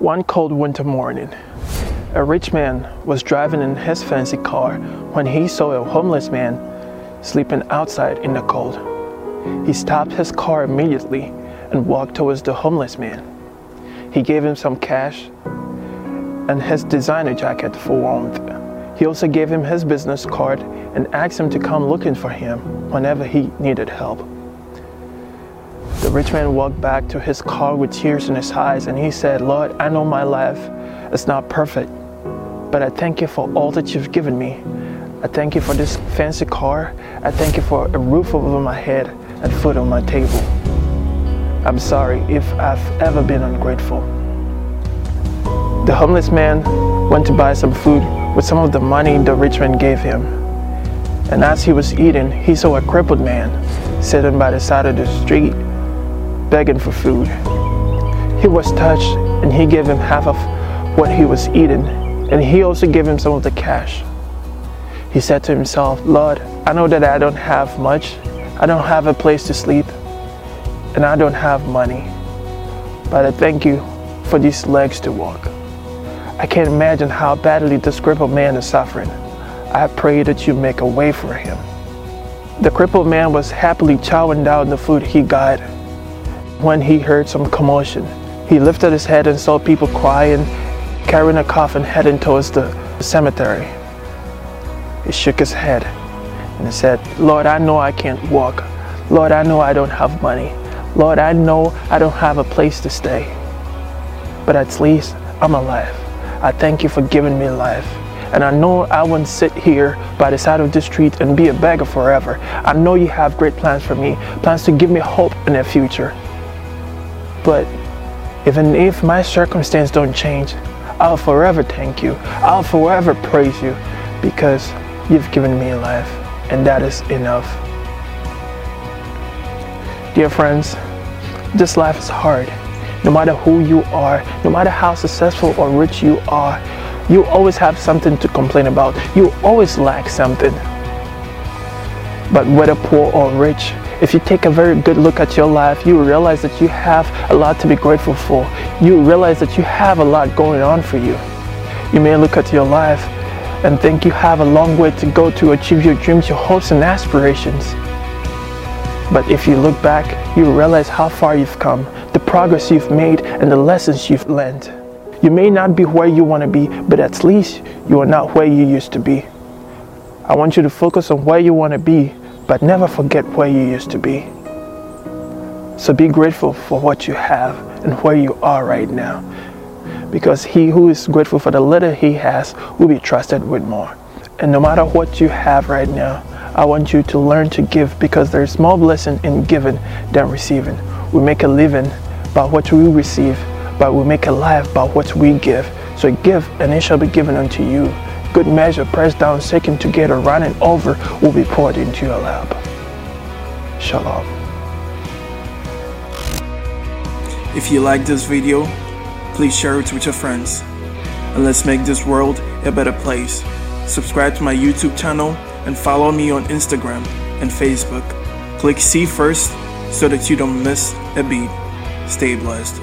One cold winter morning, a rich man was driving in his fancy car when he saw a homeless man sleeping outside in the cold. He stopped his car immediately and walked towards the homeless man. He gave him some cash and his designer jacket for warmth. He also gave him his business card and asked him to come looking for him whenever he needed help. The rich man walked back to his car with tears in his eyes and he said, Lord, I know my life is not perfect, but I thank you for all that you've given me. I thank you for this fancy car. I thank you for a roof over my head and food on my table. I'm sorry if I've ever been ungrateful. The homeless man went to buy some food with some of the money the rich man gave him. And as he was eating, he saw a crippled man sitting by the side of the street begging for food. He was touched and he gave him half of what he was eating, and he also gave him some of the cash. He said to himself, Lord, I know that I don't have much, I don't have a place to sleep, and I don't have money, but I thank you for these legs to walk. I can't imagine how badly this crippled man is suffering. I pray that you make a way for him. The crippled man was happily chowing down the food he got when he heard some commotion. He lifted his head and saw people crying, carrying a coffin heading towards the cemetery. He shook his head and he said, Lord, I know I can't walk. Lord, I know I don't have money. Lord, I know I don't have a place to stay. But at least I'm alive. I thank you for giving me life. And I know I won't sit here by the side of the street and be a beggar forever. I know you have great plans for me, plans to give me hope in the future. But even if my circumstance don't change, I'll forever thank you. I'll forever praise you because you've given me a life and that is enough. Dear friends, this life is hard. No matter who you are, no matter how successful or rich you are, you always have something to complain about. You always lack something. But whether poor or rich, if you take a very good look at your life, you realize that you have a lot to be grateful for. You realize that you have a lot going on for you. You may look at your life and think you have a long way to go to achieve your dreams, your hopes, and aspirations. But if you look back, you realize how far you've come, the progress you've made, and the lessons you've learned. You may not be where you want to be, but at least you are not where you used to be. I want you to focus on where you want to be but never forget where you used to be. So be grateful for what you have and where you are right now. Because he who is grateful for the little he has will be trusted with more. And no matter what you have right now, I want you to learn to give because there's more blessing in giving than receiving. We make a living by what we receive, but we make a life by what we give. So give, and it shall be given unto you good measure, pressed down, shaken together, running over, will be poured into your lap. Shalom. If you like this video, please share it with your friends. And let's make this world a better place. Subscribe to my YouTube channel and follow me on Instagram and Facebook. Click see first so that you don't miss a beat. Stay blessed.